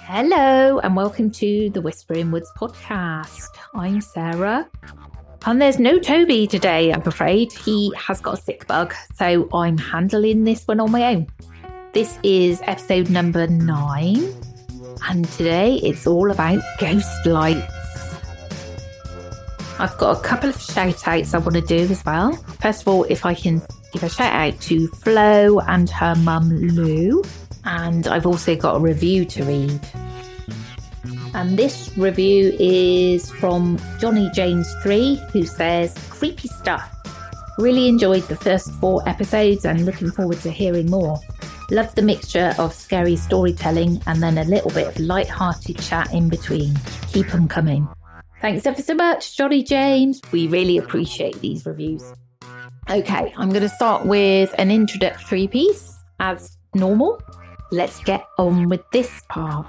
Hello, and welcome to the Whispering Woods podcast. I'm Sarah, and there's no Toby today, I'm afraid. He has got a sick bug, so I'm handling this one on my own. This is episode number nine, and today it's all about ghost lights. I've got a couple of shout outs I want to do as well. First of all, if I can give a shout out to Flo and her mum Lou. And I've also got a review to read. And this review is from Johnny James 3, who says, Creepy stuff. Really enjoyed the first four episodes and looking forward to hearing more. Love the mixture of scary storytelling and then a little bit of light-hearted chat in between. Keep them coming. Thanks ever so much, Johnny James. We really appreciate these reviews. Okay, I'm going to start with an introductory piece as normal. Let's get on with this part.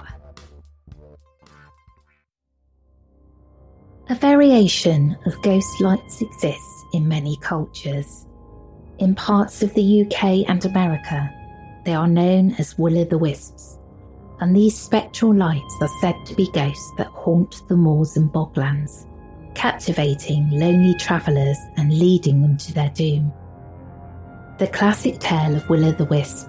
A variation of ghost lights exists in many cultures. In parts of the UK and America, they are known as will o' the wisps, and these spectral lights are said to be ghosts that haunt the moors and boglands, captivating lonely travellers and leading them to their doom. The classic tale of Will o' the Wisp,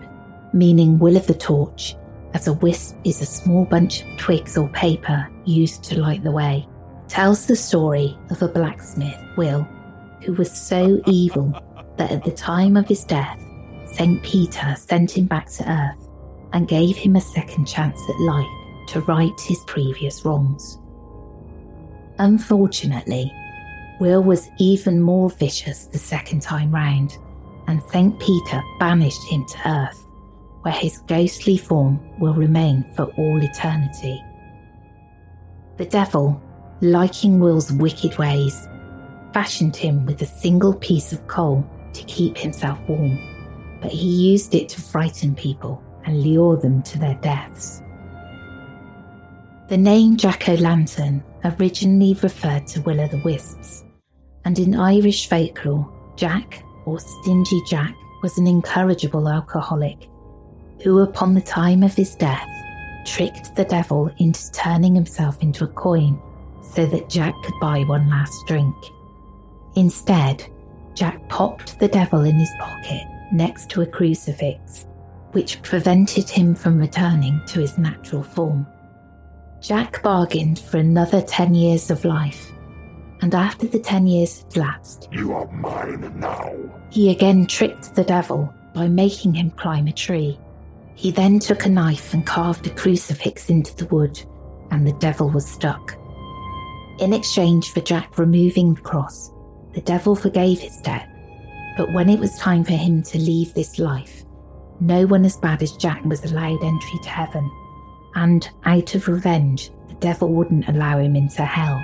meaning Will of the Torch, as a wisp is a small bunch of twigs or paper used to light the way, tells the story of a blacksmith, Will, who was so evil that at the time of his death, St. Peter sent him back to earth and gave him a second chance at life to right his previous wrongs. Unfortunately, Will was even more vicious the second time round, and St. Peter banished him to earth, where his ghostly form will remain for all eternity. The devil, liking Will's wicked ways, fashioned him with a single piece of coal to keep himself warm, but he used it to frighten people and lure them to their deaths. The name Jack o' Lantern originally referred to Will o' the Wisps, and in Irish folklore, Jack, or Stingy Jack, was an incorrigible alcoholic who, upon the time of his death, tricked the devil into turning himself into a coin so that Jack could buy one last drink. Instead, Jack popped the devil in his pocket next to a crucifix, which prevented him from returning to his natural form. Jack bargained for another 10 years of life, and after the 10 years had lapsed, You are mine now. he again tricked the devil by making him climb a tree. He then took a knife and carved a crucifix into the wood, and the devil was stuck. In exchange for Jack removing the cross, the devil forgave his debt, but when it was time for him to leave this life, no one as bad as Jack was allowed entry to heaven, and out of revenge, the devil wouldn't allow him into hell.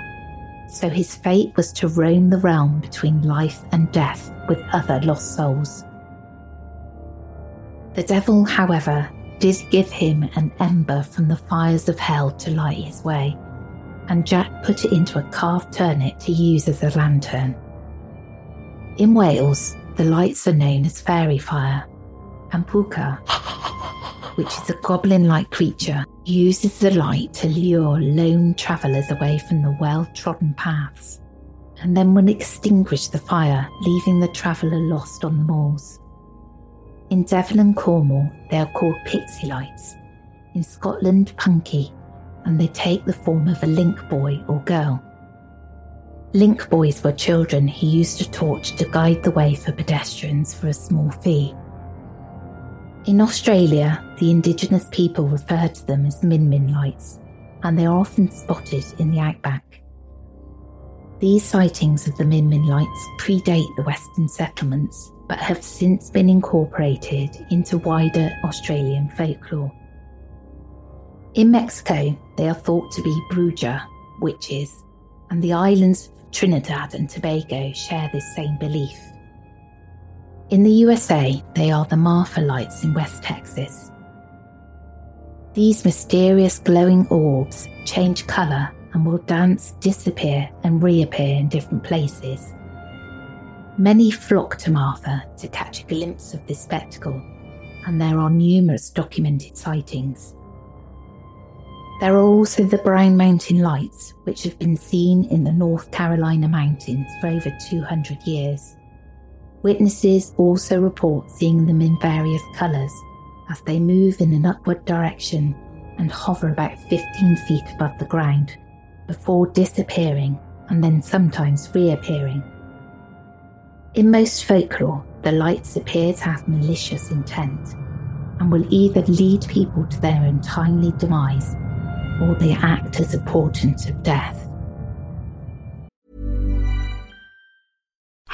so his fate was to roam the realm between life and death with other lost souls. The devil, however, did give him an ember from the fires of hell to light his way, and Jack put it into a carved turnip to use as a lantern. In Wales, the lights are known as fairy fire, Pwca, which is a goblin like creature, uses the light to lure lone travellers away from the well trodden paths, and then will extinguish the fire, leaving the traveller lost on the moors. In Devon and Cornwall, they are called pixie lights. In Scotland, punky, and they take the form of a link boy or girl. Link boys were children who used a torch to guide the way for pedestrians for a small fee. In Australia, the indigenous people refer to them as Min Min lights, and they are often spotted in the outback. These sightings of the Min Min lights predate the Western settlements, but have since been incorporated into wider Australian folklore. In Mexico, they are thought to be Bruja, witches, and the islands of Trinidad and Tobago share this same belief. In the USA, they are the Marfa lights in West Texas. These mysterious glowing orbs change colour and will dance, disappear, and reappear in different places. Many flock to Marfa to catch a glimpse of this spectacle, and there are numerous documented sightings. There are also the Brown Mountain Lights, which have been seen in the North Carolina mountains for over 200 years. Witnesses also report seeing them in various colours as they move in an upward direction and hover about 15 feet above the ground before disappearing and then sometimes reappearing. In most folklore, the lights appear to have malicious intent and will either lead people to their untimely demise or they act as a portent of death.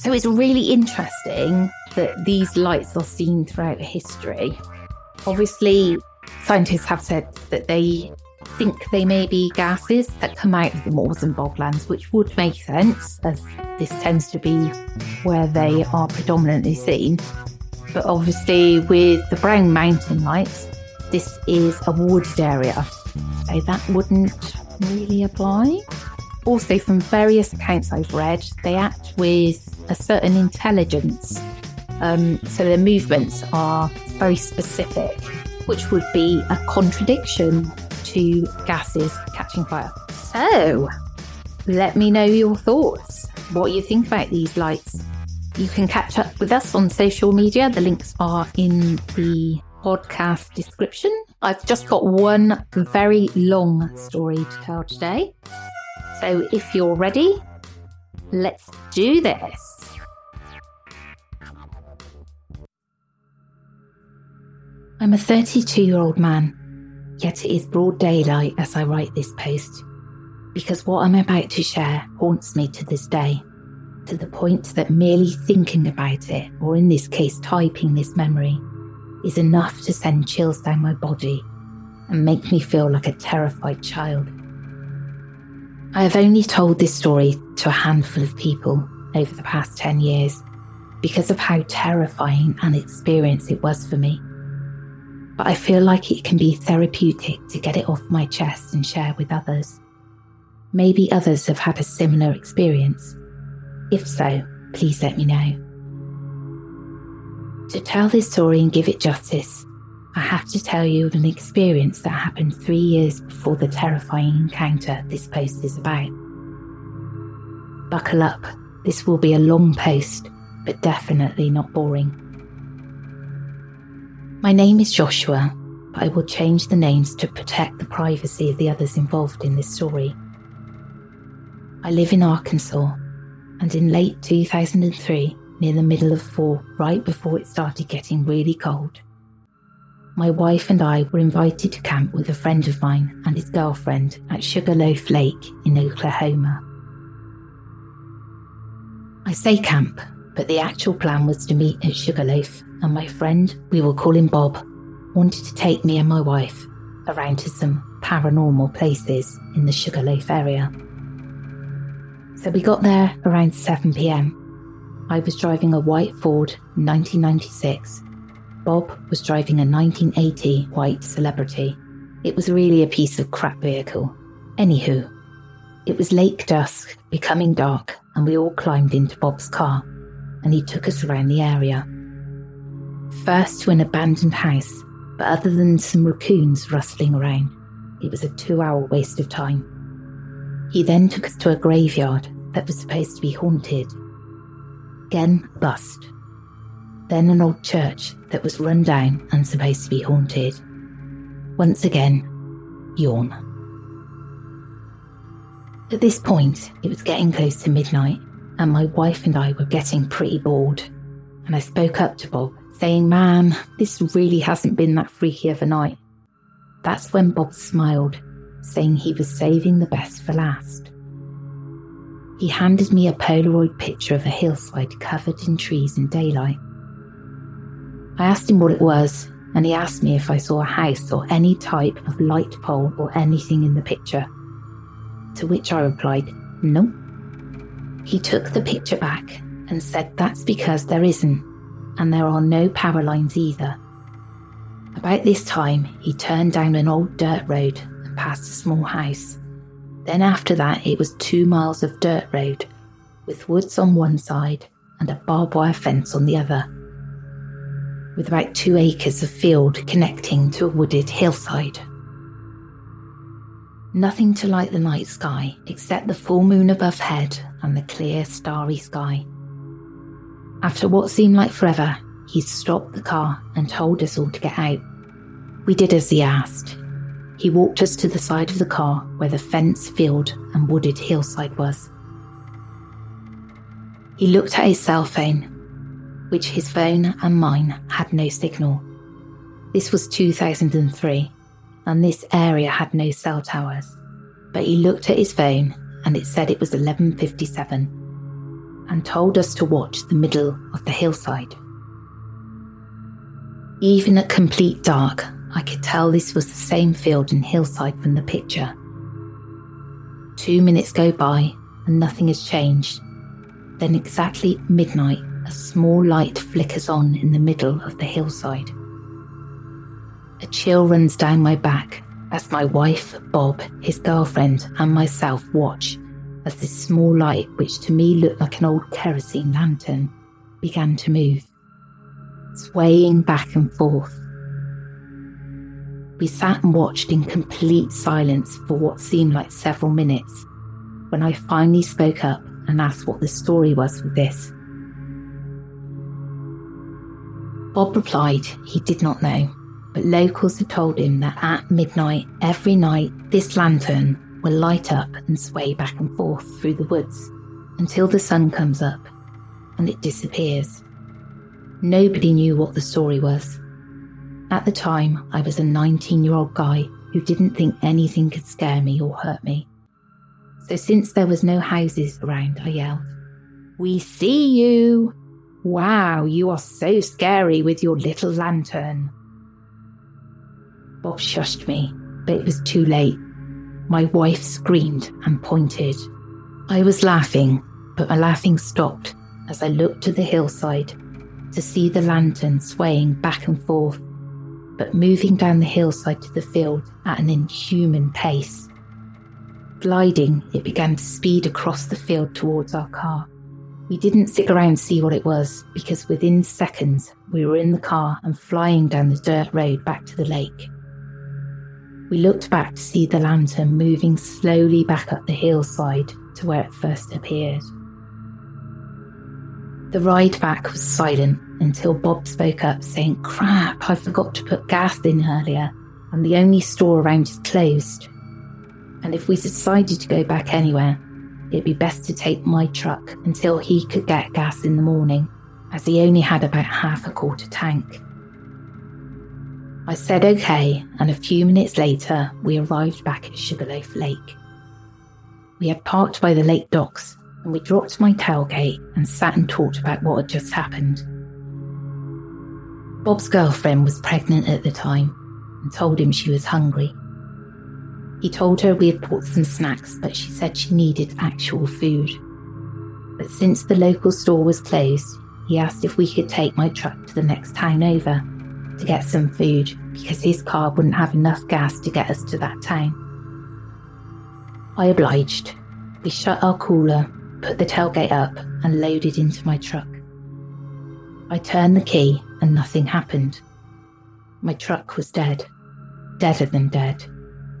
So it's really interesting that these lights are seen throughout history. Obviously, scientists have said that they think they may be gases that come out of the moors and boglands, which would make sense as this tends to be where they are predominantly seen. But obviously, with the Brown Mountain lights, this is a wooded area, so that wouldn't really apply. Also, from various accounts I've read, they act with a certain intelligence. Um, so their movements are very specific, which would be a contradiction to gases catching fire. So, let me know your thoughts. What you think about these lights. You can catch up with us on social media. The links are in the podcast description. I've just got one very long story to tell today. So if you're ready, let's do this. I'm a 32 year old man, yet it is broad daylight as I write this post, because what I'm about to share haunts me to this day, to the point that merely thinking about it, or in this case, typing this memory, is enough to send chills down my body and make me feel like a terrified child. I have only told this story to a handful of people over the past 10 years because of how terrifying an experience it was for me. but I feel like it can be therapeutic to get it off my chest and share with others. Maybe others have had a similar experience. If so, please let me know. To tell this story and give it justice, I have to tell you of an experience that happened three years before the terrifying encounter this post is about. Buckle up, this will be a long post, but definitely not boring. My name is Joshua, but I will change the names to protect the privacy of the others involved in this story. I live in Arkansas, and in late 2003, near the middle of fall, right before it started getting really cold, my wife and I were invited to camp with a friend of mine and his girlfriend at Sugarloaf Lake in Oklahoma. I say camp, but the actual plan was to meet at Sugarloaf, and my friend, we will call him Bob, wanted to take me and my wife around to some paranormal places in the Sugarloaf area. So we got there around 7 pm. I was driving a white Ford 1996. Bob was driving a 1980 white celebrity. It was really a piece of crap vehicle. Anywho, it was late dusk, becoming dark, and we all climbed into Bob's car, and he took us around the area. First to an abandoned house, but other than some raccoons rustling around, it was a two hour waste of time. He then took us to a graveyard that was supposed to be haunted. Again, bust. Then an old church that was run down and supposed to be haunted. Once again, yawn. At this point, it was getting close to midnight, and my wife and I were getting pretty bored. And I spoke up to Bob, saying, Man, this really hasn't been that freaky of a night. That's when Bob smiled, saying he was saving the best for last. He handed me a Polaroid picture of a hillside covered in trees in daylight. I asked him what it was, and he asked me if I saw a house or any type of light pole or anything in the picture. To which I replied, No. He took the picture back and said that's because there isn't, and there are no power lines either. About this time, he turned down an old dirt road and passed a small house. Then after that, it was two miles of dirt road, with woods on one side and a barbed wire fence on the other, with about two acres of field connecting to a wooded hillside. Nothing to light the night sky except the full moon above head and the clear, starry sky. After what seemed like forever, he stopped the car and told us all to get out. We did as he asked, he walked us to the side of the car where the fence, field, and wooded hillside was. He looked at his cell phone, which his phone and mine had no signal. This was 2003, and this area had no cell towers. But he looked at his phone and it said it was 11:57 and told us to watch the middle of the hillside. Even at complete dark, I could tell this was the same field and hillside from the picture. Two minutes go by and nothing has changed. Then, exactly midnight, a small light flickers on in the middle of the hillside. A chill runs down my back as my wife, Bob, his girlfriend, and myself watch as this small light, which to me looked like an old kerosene lantern, began to move, swaying back and forth we sat and watched in complete silence for what seemed like several minutes when I finally spoke up and asked what the story was with this. Bob replied he did not know, but locals had told him that at midnight every night this lantern will light up and sway back and forth through the woods until the sun comes up and it disappears. Nobody knew what the story was, at the time, I was a 19 year old guy who didn't think anything could scare me or hurt me. So, since there was no houses around, I yelled, We see you! Wow, you are so scary with your little lantern. Bob shushed me, but it was too late. My wife screamed and pointed. I was laughing, but my laughing stopped as I looked to the hillside to see the lantern swaying back and forth but moving down the hillside to the field at an inhuman pace. Gliding, it began to speed across the field towards our car. We didn't stick around to see what it was because within seconds we were in the car and flying down the dirt road back to the lake. We looked back to see the lantern moving slowly back up the hillside to where it first appeared. The ride back was silent until Bob spoke up, saying, Crap, I forgot to put gas in earlier, and the only store around is closed. And if we decided to go back anywhere, it'd be best to take my truck until he could get gas in the morning, as he only had about half a quarter tank. I said okay, and a few minutes later, we arrived back at Sugarloaf Lake. We had parked by the lake docks, and we dropped my tailgate and sat and talked about what had just happened. Bob's girlfriend was pregnant at the time and told him she was hungry. He told her we had bought some snacks, but she said she needed actual food. But since the local store was closed, he asked if we could take my truck to the next town over to get some food because his car wouldn't have enough gas to get us to that town. I obliged. We shut our cooler, put the tailgate up, and loaded into my truck. I turned the key and nothing happened. My truck was dead. Deader than dead.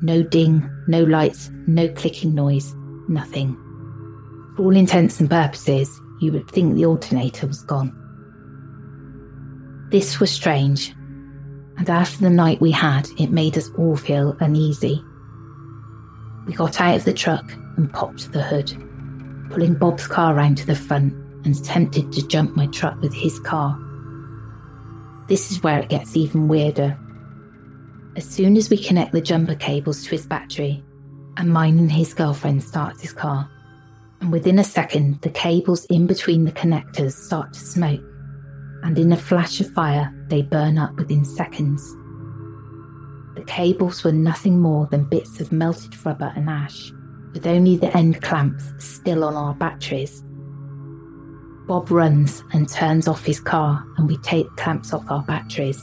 No ding, no lights, no clicking noise, nothing. For all intents and purposes, you would think the alternator was gone. This was strange, and after the night we had, it made us all feel uneasy. We got out of the truck and popped the hood, pulling Bob's car round to the front and attempted to jump my truck with his car. This is where it gets even weirder. As soon as we connect the jumper cables to his battery, and mine and his girlfriend starts his car, and within a second, the cables in between the connectors start to smoke and in a flash of fire, they burn up within seconds. The cables were nothing more than bits of melted rubber and ash, with only the end clamps still on our batteries. Bob runs and turns off his car, and we take clamps off our batteries.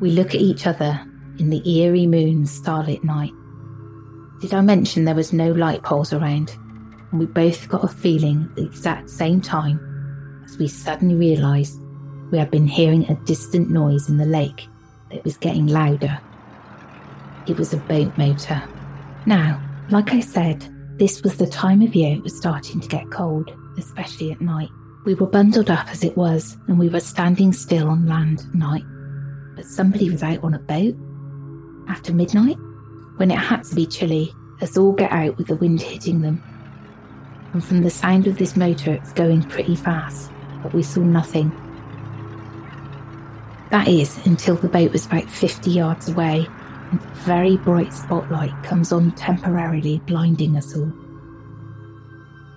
We look at each other in the eerie moon starlit night. Did I mention there was no light poles around? And we both got a feeling at the exact same time as we suddenly realised we had been hearing a distant noise in the lake that was getting louder. It was a boat motor. Now, like I said, this was the time of year it was starting to get cold, especially at night. We were bundled up as it was, and we were standing still on land at night. But somebody was out on a boat after midnight when it had to be chilly, as all get out with the wind hitting them. And from the sound of this motor, it's going pretty fast but we saw nothing. That is until the boat was about 50 yards away and a very bright spotlight comes on temporarily blinding us all.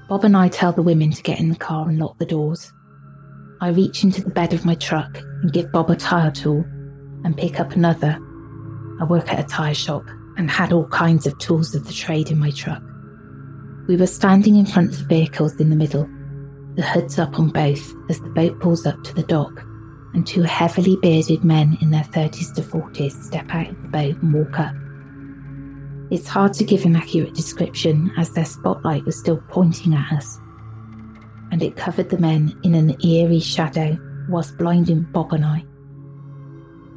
Bob and I tell the women to get in the car and lock the doors. I reach into the bed of my truck and give Bob a tyre tool and pick up another. I work at a tyre shop and had all kinds of tools of the trade in my truck. We were standing in front of vehicles in the middle the hoods up on both as the boat pulls up to the dock, and two heavily bearded men in their 30s to 40s step out of the boat and walk up. It's hard to give an accurate description as their spotlight was still pointing at us, and it covered the men in an eerie shadow whilst blinding Bob and I.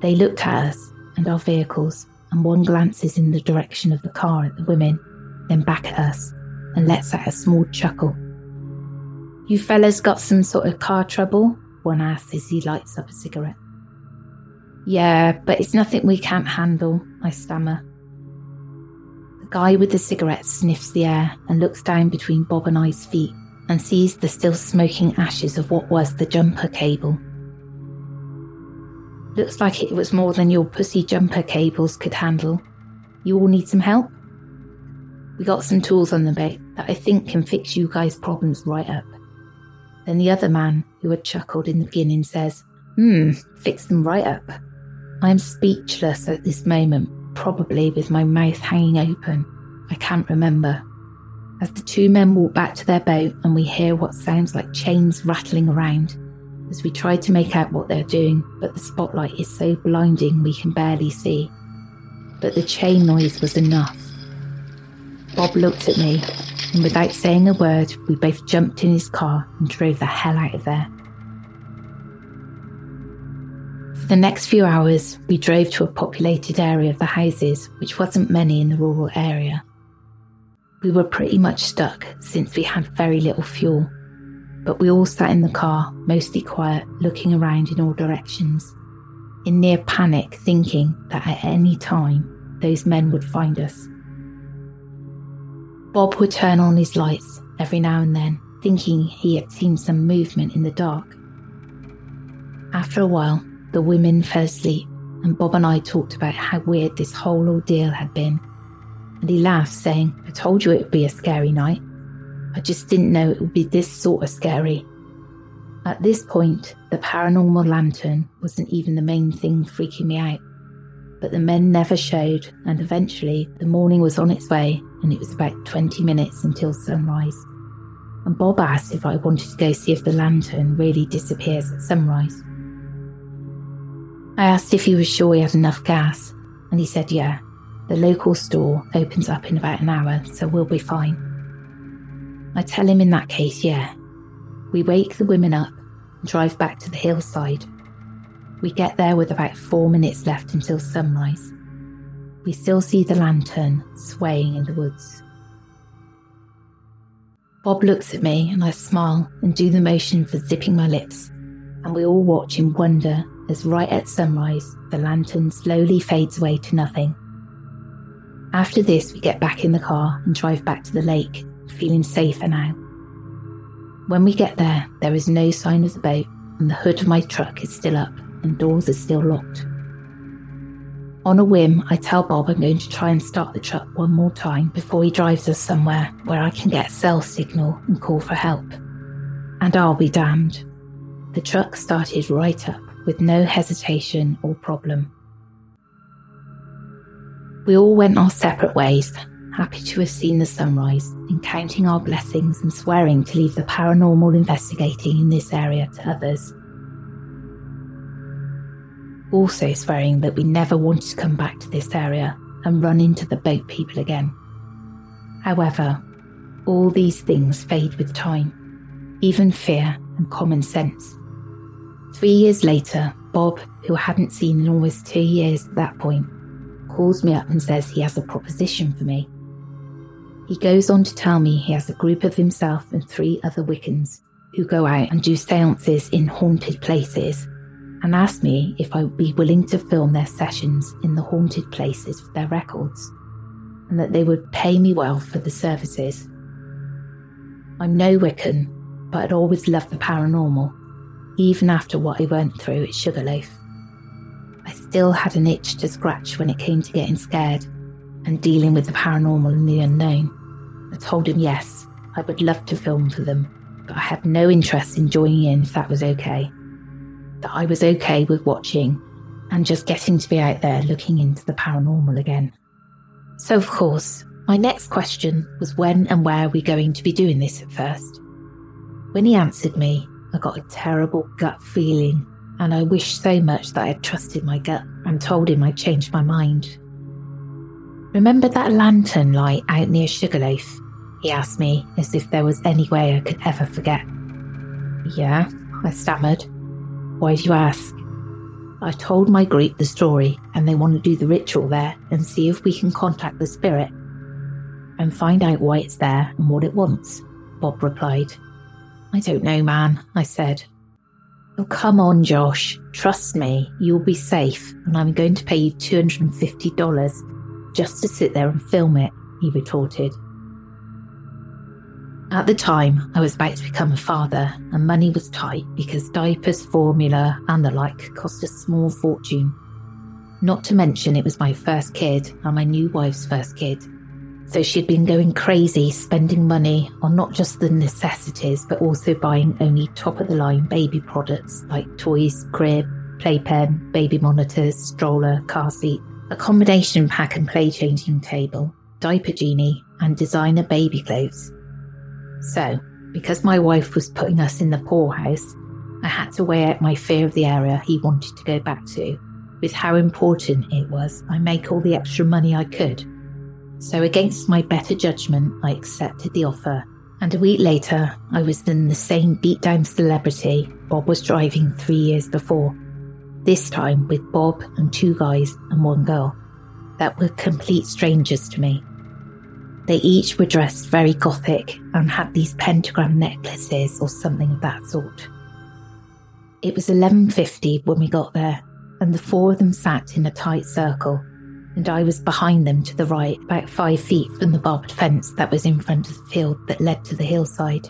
They looked at us and our vehicles, and one glances in the direction of the car at the women, then back at us, and lets out a small chuckle you fellas got some sort of car trouble? One asks as he lights up a cigarette. Yeah, but it's nothing we can't handle, I stammer. The guy with the cigarette sniffs the air and looks down between Bob and I's feet and sees the still smoking ashes of what was the jumper cable. Looks like it was more than your pussy jumper cables could handle. You all need some help? We got some tools on the boat that I think can fix you guys' problems right up. Then the other man, who had chuckled in the beginning, says, Hmm, fix them right up. I am speechless at this moment, probably with my mouth hanging open. I can't remember. As the two men walk back to their boat and we hear what sounds like chains rattling around, as we try to make out what they're doing, but the spotlight is so blinding we can barely see. But the chain noise was enough. Bob looked at me, and without saying a word, we both jumped in his car and drove the hell out of there. For the next few hours, we drove to a populated area of the houses, which wasn't many in the rural area. We were pretty much stuck since we had very little fuel, but we all sat in the car, mostly quiet, looking around in all directions, in near panic, thinking that at any time those men would find us. Bob would turn on his lights every now and then, thinking he had seen some movement in the dark. After a while, the women fell asleep, and Bob and I talked about how weird this whole ordeal had been. And he laughed, saying, I told you it would be a scary night. I just didn't know it would be this sort of scary. At this point, the paranormal lantern wasn't even the main thing freaking me out. But the men never showed, and eventually the morning was on its way, and it was about 20 minutes until sunrise. And Bob asked if I wanted to go see if the lantern really disappears at sunrise. I asked if he was sure he had enough gas, and he said, yeah, the local store opens up in about an hour, so we'll be fine. I tell him in that case, yeah. We wake the women up and drive back to the hillside. We get there with about four minutes left until sunrise. We still see the lantern swaying in the woods. Bob looks at me and I smile and do the motion for zipping my lips, and we all watch in wonder as right at sunrise, the lantern slowly fades away to nothing. After this, we get back in the car and drive back to the lake, feeling safer now. When we get there, there is no sign of the boat, and the hood of my truck is still up and doors are still locked. On a whim, I tell Bob I'm going to try and start the truck one more time before he drives us somewhere where I can get cell signal and call for help. And I'll be damned. The truck started right up with no hesitation or problem. We all went our separate ways, happy to have seen the sunrise and counting our blessings and swearing to leave the paranormal investigating in this area to others. Also swearing that we never wanted to come back to this area and run into the boat people again. However, all these things fade with time, even fear and common sense. Three years later, Bob, who I hadn't seen in almost two years at that point, calls me up and says he has a proposition for me. He goes on to tell me he has a group of himself and three other Wiccans who go out and do seances in haunted places and asked me if I would be willing to film their sessions in the haunted places for their records and that they would pay me well for the services. I'm no Wiccan, but I'd always loved the paranormal even after what I went through at Sugarloaf. I still had an itch to scratch when it came to getting scared and dealing with the paranormal and the unknown. I told him yes, I would love to film for them, but I had no interest in joining in if that was okay. That I was okay with watching and just getting to be out there looking into the paranormal again. So, of course, my next question was when and where are we going to be doing this at first? When he answered me, I got a terrible gut feeling, and I wished so much that I had trusted my gut and told him I'd changed my mind. Remember that lantern light out near Sugarloaf? He asked me as if there was any way I could ever forget. Yeah, I stammered. Why do you ask? I told my group the story and they want to do the ritual there and see if we can contact the spirit and find out why it's there and what it wants, Bob replied. I don't know, man, I said. Oh, come on, Josh. Trust me, you'll be safe, and I'm going to pay you $250 just to sit there and film it, he retorted. At the time, I was about to become a father, and money was tight because diapers, formula, and the like cost a small fortune. Not to mention, it was my first kid and my new wife's first kid. So she'd been going crazy, spending money on not just the necessities, but also buying only top of the line baby products like toys, crib, playpen, baby monitors, stroller, car seat, accommodation pack and play changing table, diaper genie, and designer baby clothes. So, because my wife was putting us in the poorhouse, I had to weigh out my fear of the area he wanted to go back to, with how important it was I make all the extra money I could. So, against my better judgment, I accepted the offer, and a week later, I was in the same beatdown celebrity Bob was driving three years before, this time with Bob and two guys and one girl that were complete strangers to me. They each were dressed very gothic and had these pentagram necklaces or something of that sort. It was 11:50 when we got there, and the four of them sat in a tight circle, and I was behind them to the right, about 5 feet from the barbed fence that was in front of the field that led to the hillside.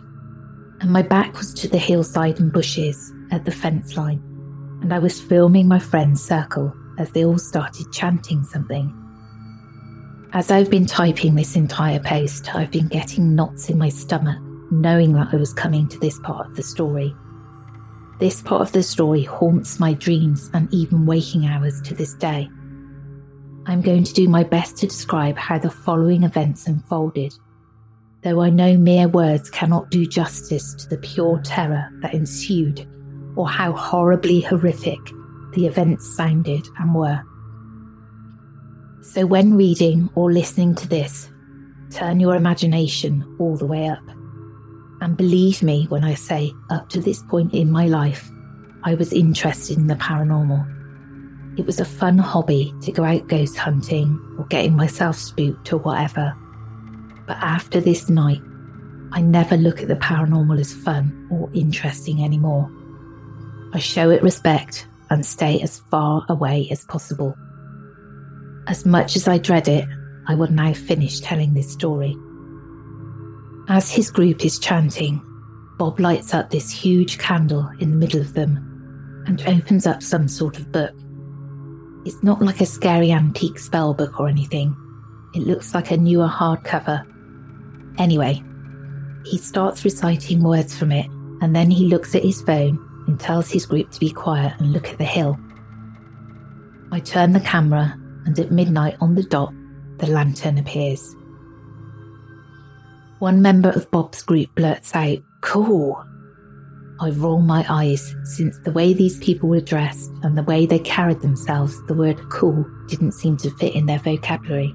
And my back was to the hillside and bushes at the fence line, and I was filming my friends circle as they all started chanting something. As I've been typing this entire post, I've been getting knots in my stomach, knowing that I was coming to this part of the story. This part of the story haunts my dreams and even waking hours to this day. I'm going to do my best to describe how the following events unfolded, though I know mere words cannot do justice to the pure terror that ensued or how horribly horrific the events sounded and were. So, when reading or listening to this, turn your imagination all the way up. And believe me when I say, up to this point in my life, I was interested in the paranormal. It was a fun hobby to go out ghost hunting or getting myself spooked or whatever. But after this night, I never look at the paranormal as fun or interesting anymore. I show it respect and stay as far away as possible. As much as I dread it, I will now finish telling this story. As his group is chanting, Bob lights up this huge candle in the middle of them and opens up some sort of book. It's not like a scary antique spell book or anything. It looks like a newer hardcover. Anyway, he starts reciting words from it and then he looks at his phone and tells his group to be quiet and look at the hill. I turn the camera and at midnight on the dot, the lantern appears. One member of Bob's group blurts out, Cool. I roll my eyes, since the way these people were dressed and the way they carried themselves, the word cool didn't seem to fit in their vocabulary.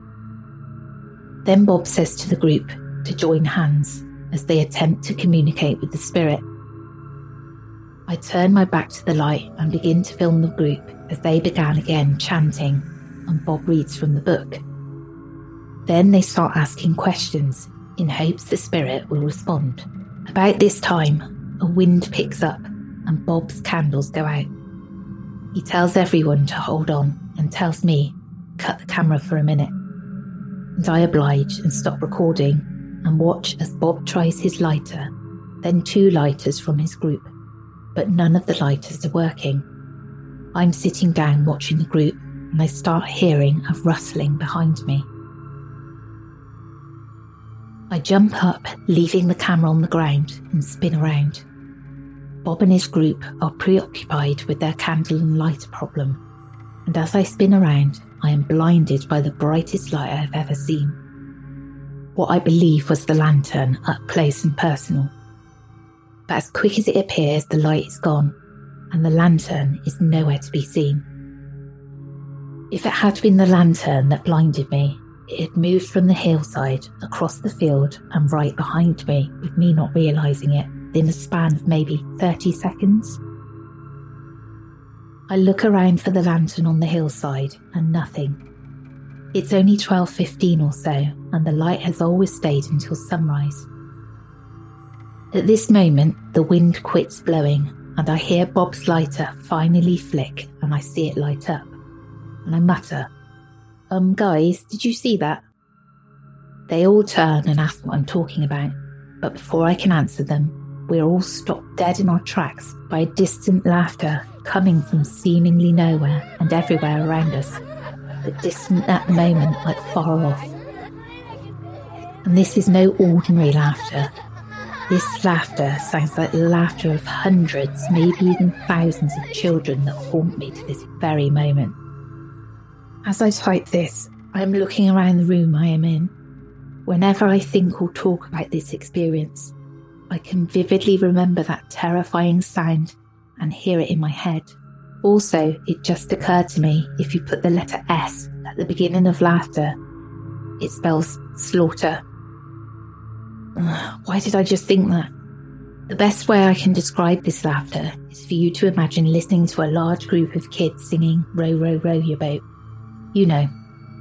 Then Bob says to the group to join hands as they attempt to communicate with the spirit. I turn my back to the light and begin to film the group as they began again chanting and Bob reads from the book. Then they start asking questions in hopes the spirit will respond. About this time, a wind picks up and Bob's candles go out. He tells everyone to hold on and tells me, cut the camera for a minute. And I oblige and stop recording and watch as Bob tries his lighter, then two lighters from his group, but none of the lighters are working. I'm sitting down watching the group and I start hearing a rustling behind me. I jump up, leaving the camera on the ground, and spin around. Bob and his group are preoccupied with their candle and light problem, and as I spin around, I am blinded by the brightest light I have ever seen. What I believe was the lantern up close and personal. But as quick as it appears, the light is gone, and the lantern is nowhere to be seen. If it had been the lantern that blinded me, it had moved from the hillside across the field and right behind me, with me not realising it, in a span of maybe 30 seconds. I look around for the lantern on the hillside and nothing. It's only 12:15 or so and the light has always stayed until sunrise. At this moment the wind quits blowing and I hear Bob's lighter finally flick and I see it light up and I mutter, Um, guys, did you see that? They all turn and ask what I'm talking about, but before I can answer them, we're all stopped dead in our tracks by distant laughter coming from seemingly nowhere and everywhere around us, but distant at the moment, like far off. And this is no ordinary laughter. This laughter sounds like the laughter of hundreds, maybe even thousands of children that haunt me to this very moment. As I type this, I am looking around the room I am in. Whenever I think or talk about this experience, I can vividly remember that terrifying sound and hear it in my head. Also, it just occurred to me if you put the letter S at the beginning of laughter, it spells slaughter. Why did I just think that? The best way I can describe this laughter is for you to imagine listening to a large group of kids singing Row, Row, Row Your Boat. You know,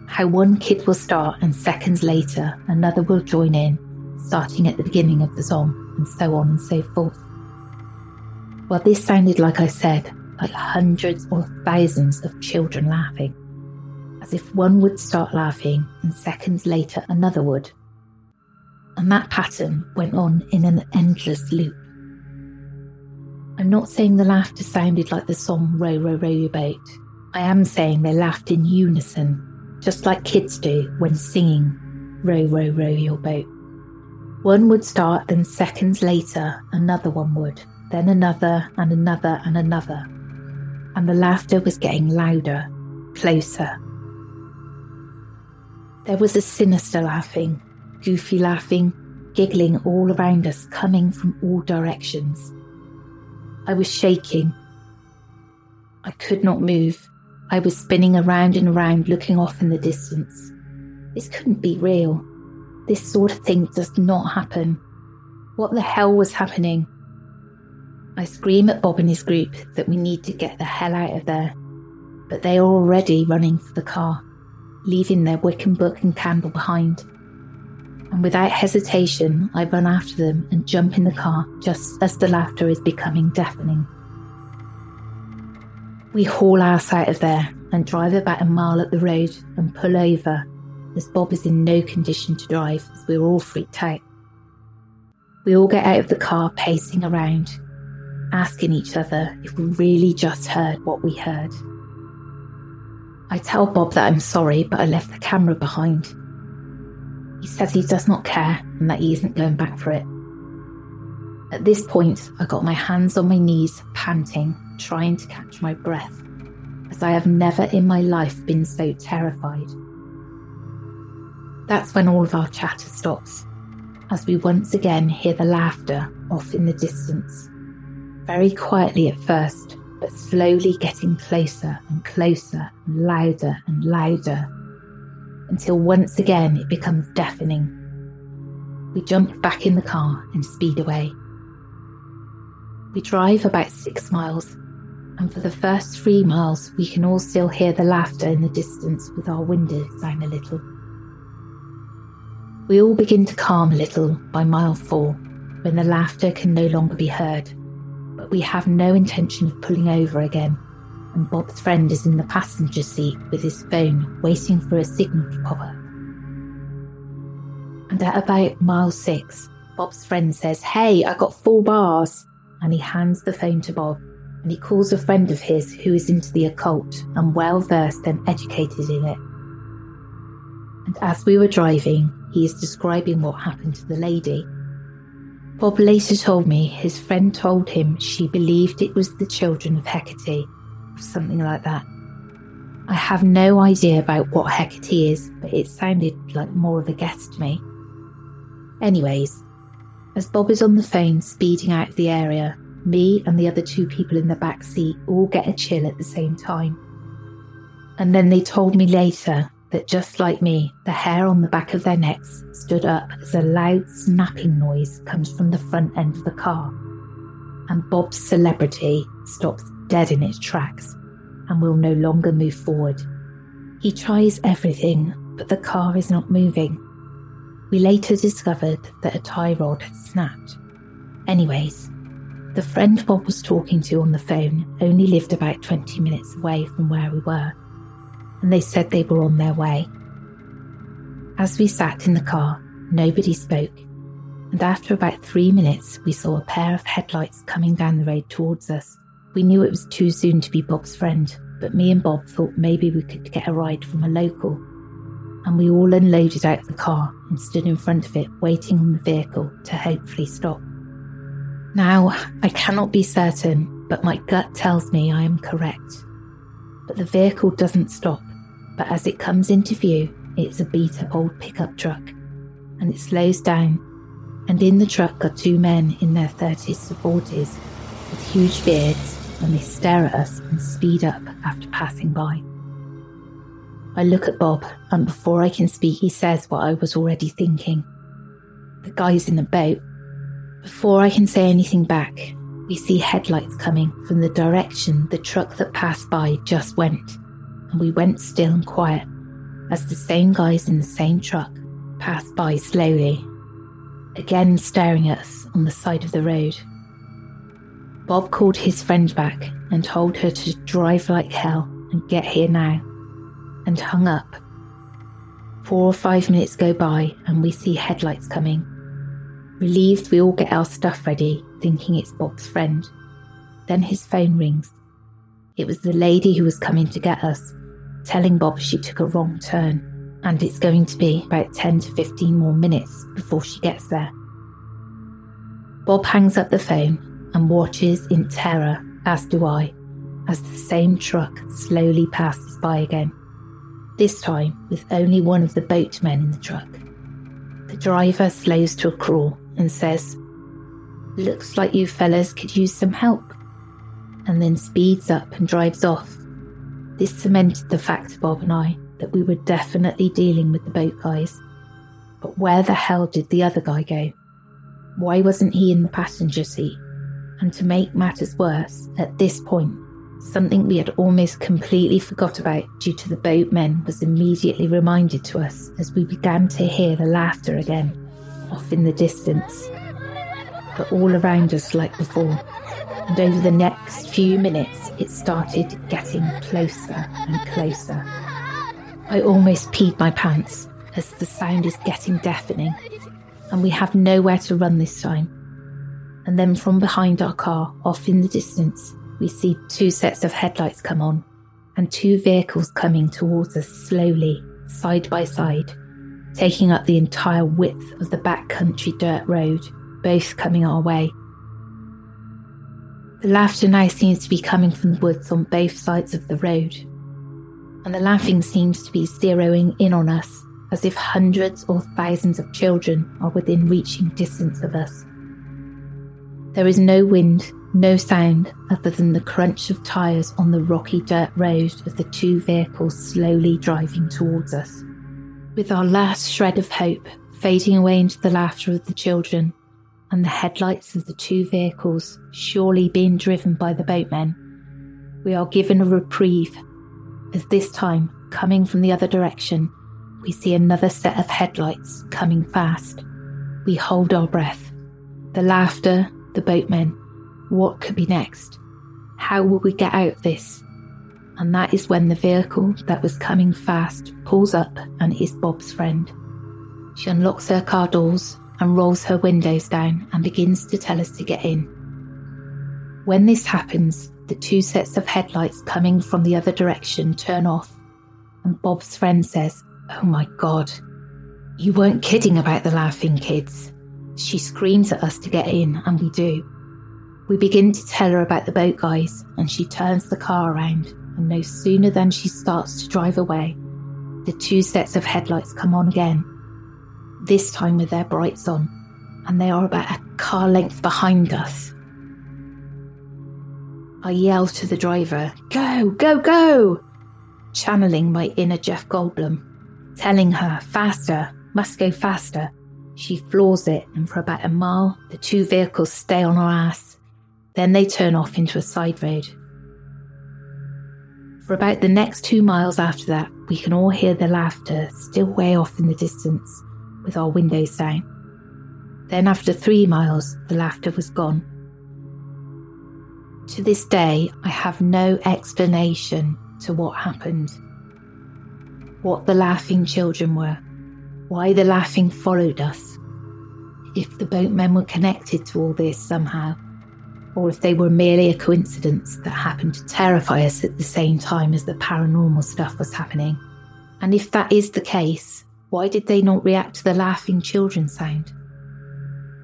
how one kid will start and seconds later another will join in, starting at the beginning of the song, and so on and so forth. Well, this sounded, like I said, like hundreds or thousands of children laughing, as if one would start laughing and seconds later another would. And that pattern went on in an endless loop. I'm not saying the laughter sounded like the song Row, Row, Row Your Boat. I am saying they laughed in unison just like kids do when singing Row, Row, Row Your Boat. One would start, then seconds later, another one would, then another, and another, and another. And the laughter was getting louder, closer. There was a sinister laughing, goofy laughing, giggling all around us, coming from all directions. I was shaking. I could not move. I was spinning around and around, looking off in the distance. This couldn't be real. This sort of thing does not happen. What the hell was happening? I scream at Bob and his group that we need to get the hell out of there, but they are already running for the car, leaving their Wiccan book and candle behind. And without hesitation, I run after them and jump in the car just as the laughter is becoming deafening. We haul ass out of there and drive about a mile up the road and pull over as Bob is in no condition to drive as we're all freaked out. We all get out of the car pacing around, asking each other if we really just heard what we heard. I tell Bob that I'm sorry, but I left the camera behind. He says he does not care and that he isn't going back for it. At this point, I got my hands on my knees, panting, trying to catch my breath, as I have never in my life been so terrified. That's when all of our chatter stops, as we once again hear the laughter off in the distance. Very quietly at first, but slowly getting closer and closer and louder and louder, until once again it becomes deafening. We jump back in the car and speed away. We drive about six miles and for the first three miles, we can all still hear the laughter in the distance with our windows down a little. We all begin to calm a little by mile four, when the laughter can no longer be heard, but we have no intention of pulling over again, and Bob's friend is in the passenger seat with his phone, waiting for a signal to pop up. And at about mile six, Bob's friend says, Hey, I got four bars, and he hands the phone to Bob and he calls a friend of his who is into the occult and well versed and educated in it. And as we were driving, he is describing what happened to the lady. Bob later told me his friend told him she believed it was the children of Hecate, or something like that. I have no idea about what Hecate is, but it sounded like more of a guess to me. Anyways, as Bob is on the phone speeding out of the area, me and the other two people in the back seat all get a chill at the same time. And then they told me later that just like me, the hair on the back of their necks stood up as a loud snapping noise comes from the front end of the car. And Bob's celebrity stops dead in its tracks and will no longer move forward. He tries everything, but the car is not moving. We later discovered that a tie rod had snapped. Anyways, the friend Bob was talking to on the phone only lived about 20 minutes away from where we were, and they said they were on their way. As we sat in the car, nobody spoke, and after about three minutes, we saw a pair of headlights coming down the road towards us. We knew it was too soon to be Bob's friend, but me and Bob thought maybe we could get a ride from a local. And we all unloaded out the car and stood in front of it, waiting on the vehicle to hopefully stop. Now, I cannot be certain, but my gut tells me I am correct. But the vehicle doesn't stop, but as it comes into view, it's a beat up old pickup truck, and it slows down. And in the truck are two men in their 30s to 40s with huge beards, and they stare at us and speed up after passing by. I look at Bob, and before I can speak, he says what I was already thinking. The guy's in the boat. Before I can say anything back, we see headlights coming from the direction the truck that passed by just went, and we went still and quiet as the same guys in the same truck passed by slowly, again staring at us on the side of the road. Bob called his friend back and told her to drive like hell and get here now, and hung up. Four or five minutes go by and we see headlights coming. Relieved, we all get our stuff ready, thinking it's Bob's friend. Then his phone rings. It was the lady who was coming to get us, telling Bob she took a wrong turn and it's going to be about 10 to 15 more minutes before she gets there. Bob hangs up the phone and watches in terror, as do I, as the same truck slowly passes by again, this time with only one of the boatmen in the truck. The driver slows to a crawl and says, Looks like you fellas could use some help, and then speeds up and drives off. This cemented the fact, Bob and I, that we were definitely dealing with the boat guys. But where the hell did the other guy go? Why wasn't he in the passenger seat? And to make matters worse, at this point, something we had almost completely forgot about due to the boatmen was immediately reminded to us as we began to hear the laughter again, off in the distance. But all around us like before. And over the next few minutes, it started getting closer and closer. I almost peed my pants as the sound is getting deafening, and we have nowhere to run this time. And then from behind our car, off in the distance, we see two sets of headlights come on, and two vehicles coming towards us slowly, side by side, taking up the entire width of the backcountry dirt road, both coming our way. The laughter now seems to be coming from the woods on both sides of the road, and the laughing seems to be zeroing in on us, as if hundreds or thousands of children are within reaching distance of us. There is no wind, no sound other than the crunch of tyres on the rocky dirt road of the two vehicles slowly driving towards us. With our last shred of hope fading away into the laughter of the children, and the headlights of the two vehicles surely being driven by the boatmen, we are given a reprieve as this time, coming from the other direction, we see another set of headlights coming fast. We hold our breath. The laughter, the boatmen. What could be next? How will we get out of this? And that is when the vehicle that was coming fast pulls up and is Bob's friend. She unlocks her car doors and rolls her windows down and begins to tell us to get in. When this happens, the two sets of headlights coming from the other direction turn off, and Bob's friend says, Oh my god, you weren't kidding about the laughing kids. She screams at us to get in, and we do. We begin to tell her about the boat guys, and she turns the car around, and no sooner than she starts to drive away, the two sets of headlights come on again, this time with their brights on, and they are about a car length behind us. I yell to the driver, Go, go, go! Channeling my inner Jeff Goldblum, telling her, Faster, must go faster. She floors it, and for about a mile, the two vehicles stay on our ass. Then they turn off into a side road. For about the next two miles after that, we can all hear the laughter still way off in the distance, with our windows down. Then, after three miles, the laughter was gone. To this day, I have no explanation to what happened, what the laughing children were, why the laughing followed us, if the boatmen were connected to all this somehow, or if they were merely a coincidence that happened to terrify us at the same time as the paranormal stuff was happening. And if that is the case, why did they not react to the laughing children sound?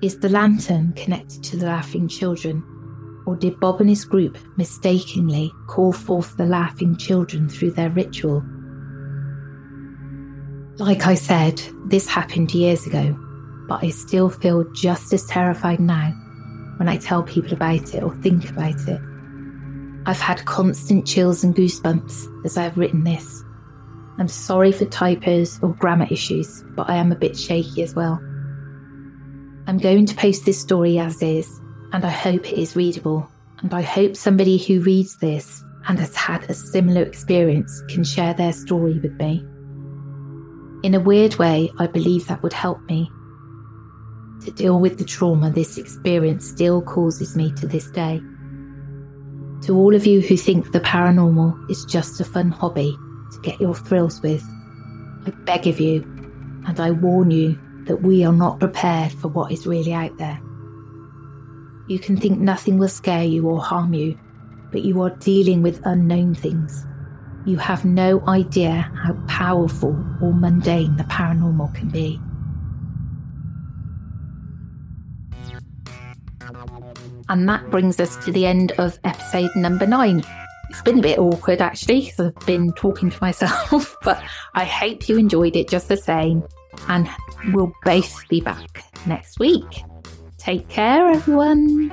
Is the lantern connected to the laughing children? or did Bob and his group mistakenly call forth the laughing children through their ritual? Like I said, this happened years ago, but I still feel just as terrified now when I tell people about it or think about it. I've had constant chills and goosebumps as I have written this. I'm sorry for typos or grammar issues, but I am a bit shaky as well. I'm going to post this story as is, and I hope it is readable, and I hope somebody who reads this and has had a similar experience can share their story with me. In a weird way, I believe that would help me. To deal with the trauma this experience still causes me to this day. To all of you who think the paranormal is just a fun hobby to get your thrills with, I beg of you, and I warn you that we are not prepared for what is really out there. You can think nothing will scare you or harm you, but you are dealing with unknown things. You have no idea how powerful or mundane the paranormal can be. And that brings us to the end of episode number nine. It's been a bit awkward actually because I've been talking to myself, but I hope you enjoyed it just the same and we'll both be back next week. Take care, everyone.